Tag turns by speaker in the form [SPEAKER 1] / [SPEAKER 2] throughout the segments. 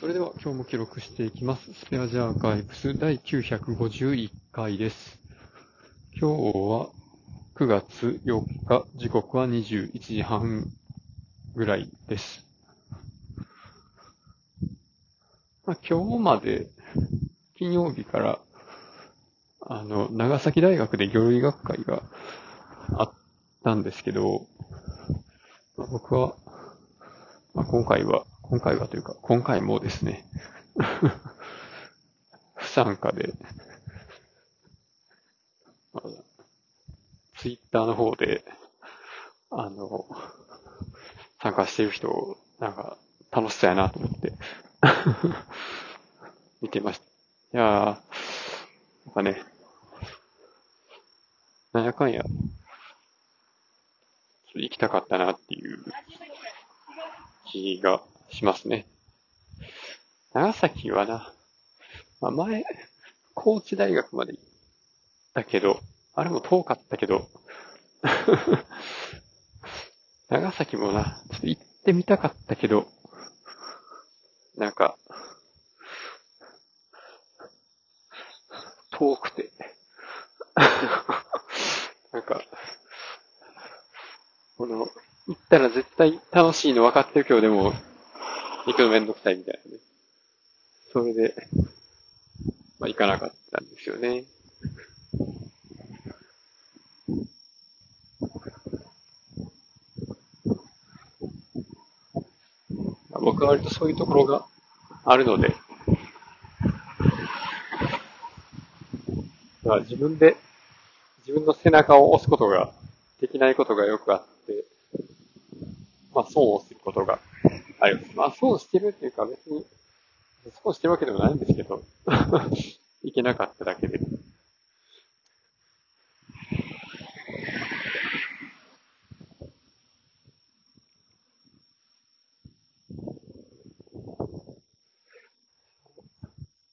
[SPEAKER 1] それでは今日も記録していきます。スペアジャーカイブス第951回です。今日は9月4日、時刻は21時半ぐらいです。まあ、今日まで金曜日からあの、長崎大学で魚類学会があったんですけど、まあ僕は、まあ、今回は、今回はというか、今回もですね、不参加で、ツイッターの方で、あの、参加してる人を、なんか、楽しそうやなと思って、見てました。いやー、なんかね、なんやかんや、行きたかったなっていう気がしますね。長崎はな、まあ、前、高知大学まで行ったけど、あれも遠かったけど、長崎もな、ちょっと行ってみたかったけど、なんか、遠くて、なんか、この、行ったら絶対楽しいの分かってるけど、でも、行くのめんどくさいみたいなね。それで、まあ行かなかったんですよね。僕は割とそういうところがあるので、まあ自分で、自分の背中を押すことができないことがよくあって、まあ損をすることがあります。まあ損してるっていうか別に、損してるわけでもないんですけど、いけなかっただけで。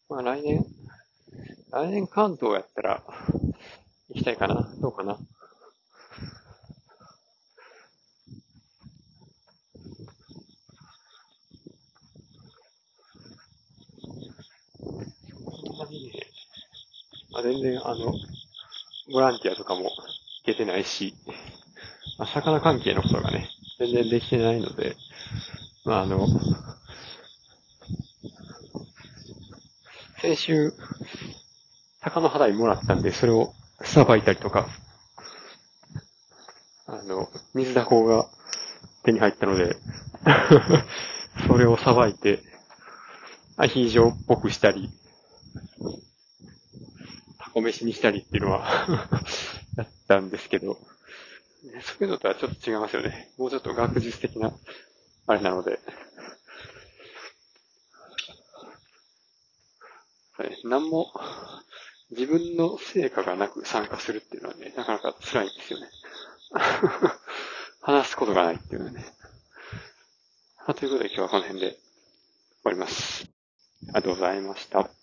[SPEAKER 1] まあ来年、来年関東やったら行きたいかなどうかなそんなにね、まあ、全然あの、ボランティアとかも行けてないし、まあ、魚関係のことがね、全然できてないので、まああの、先週、鷹の肌にもらったんで、それをさばいたりとか、あの、水だこが手に入ったので、それをさばいて、アヒージョっぽくしたり、タコ飯にしたりっていうのは やったんですけど、そういうのとはちょっと違いますよね。もうちょっと学術的な、あれなので。はい、何も、自分の成果がなく参加するっていうのはね、なかなか辛いんですよね。話すことがないっていうのはね。ということで今日はこの辺で終わります。ありがとうございました。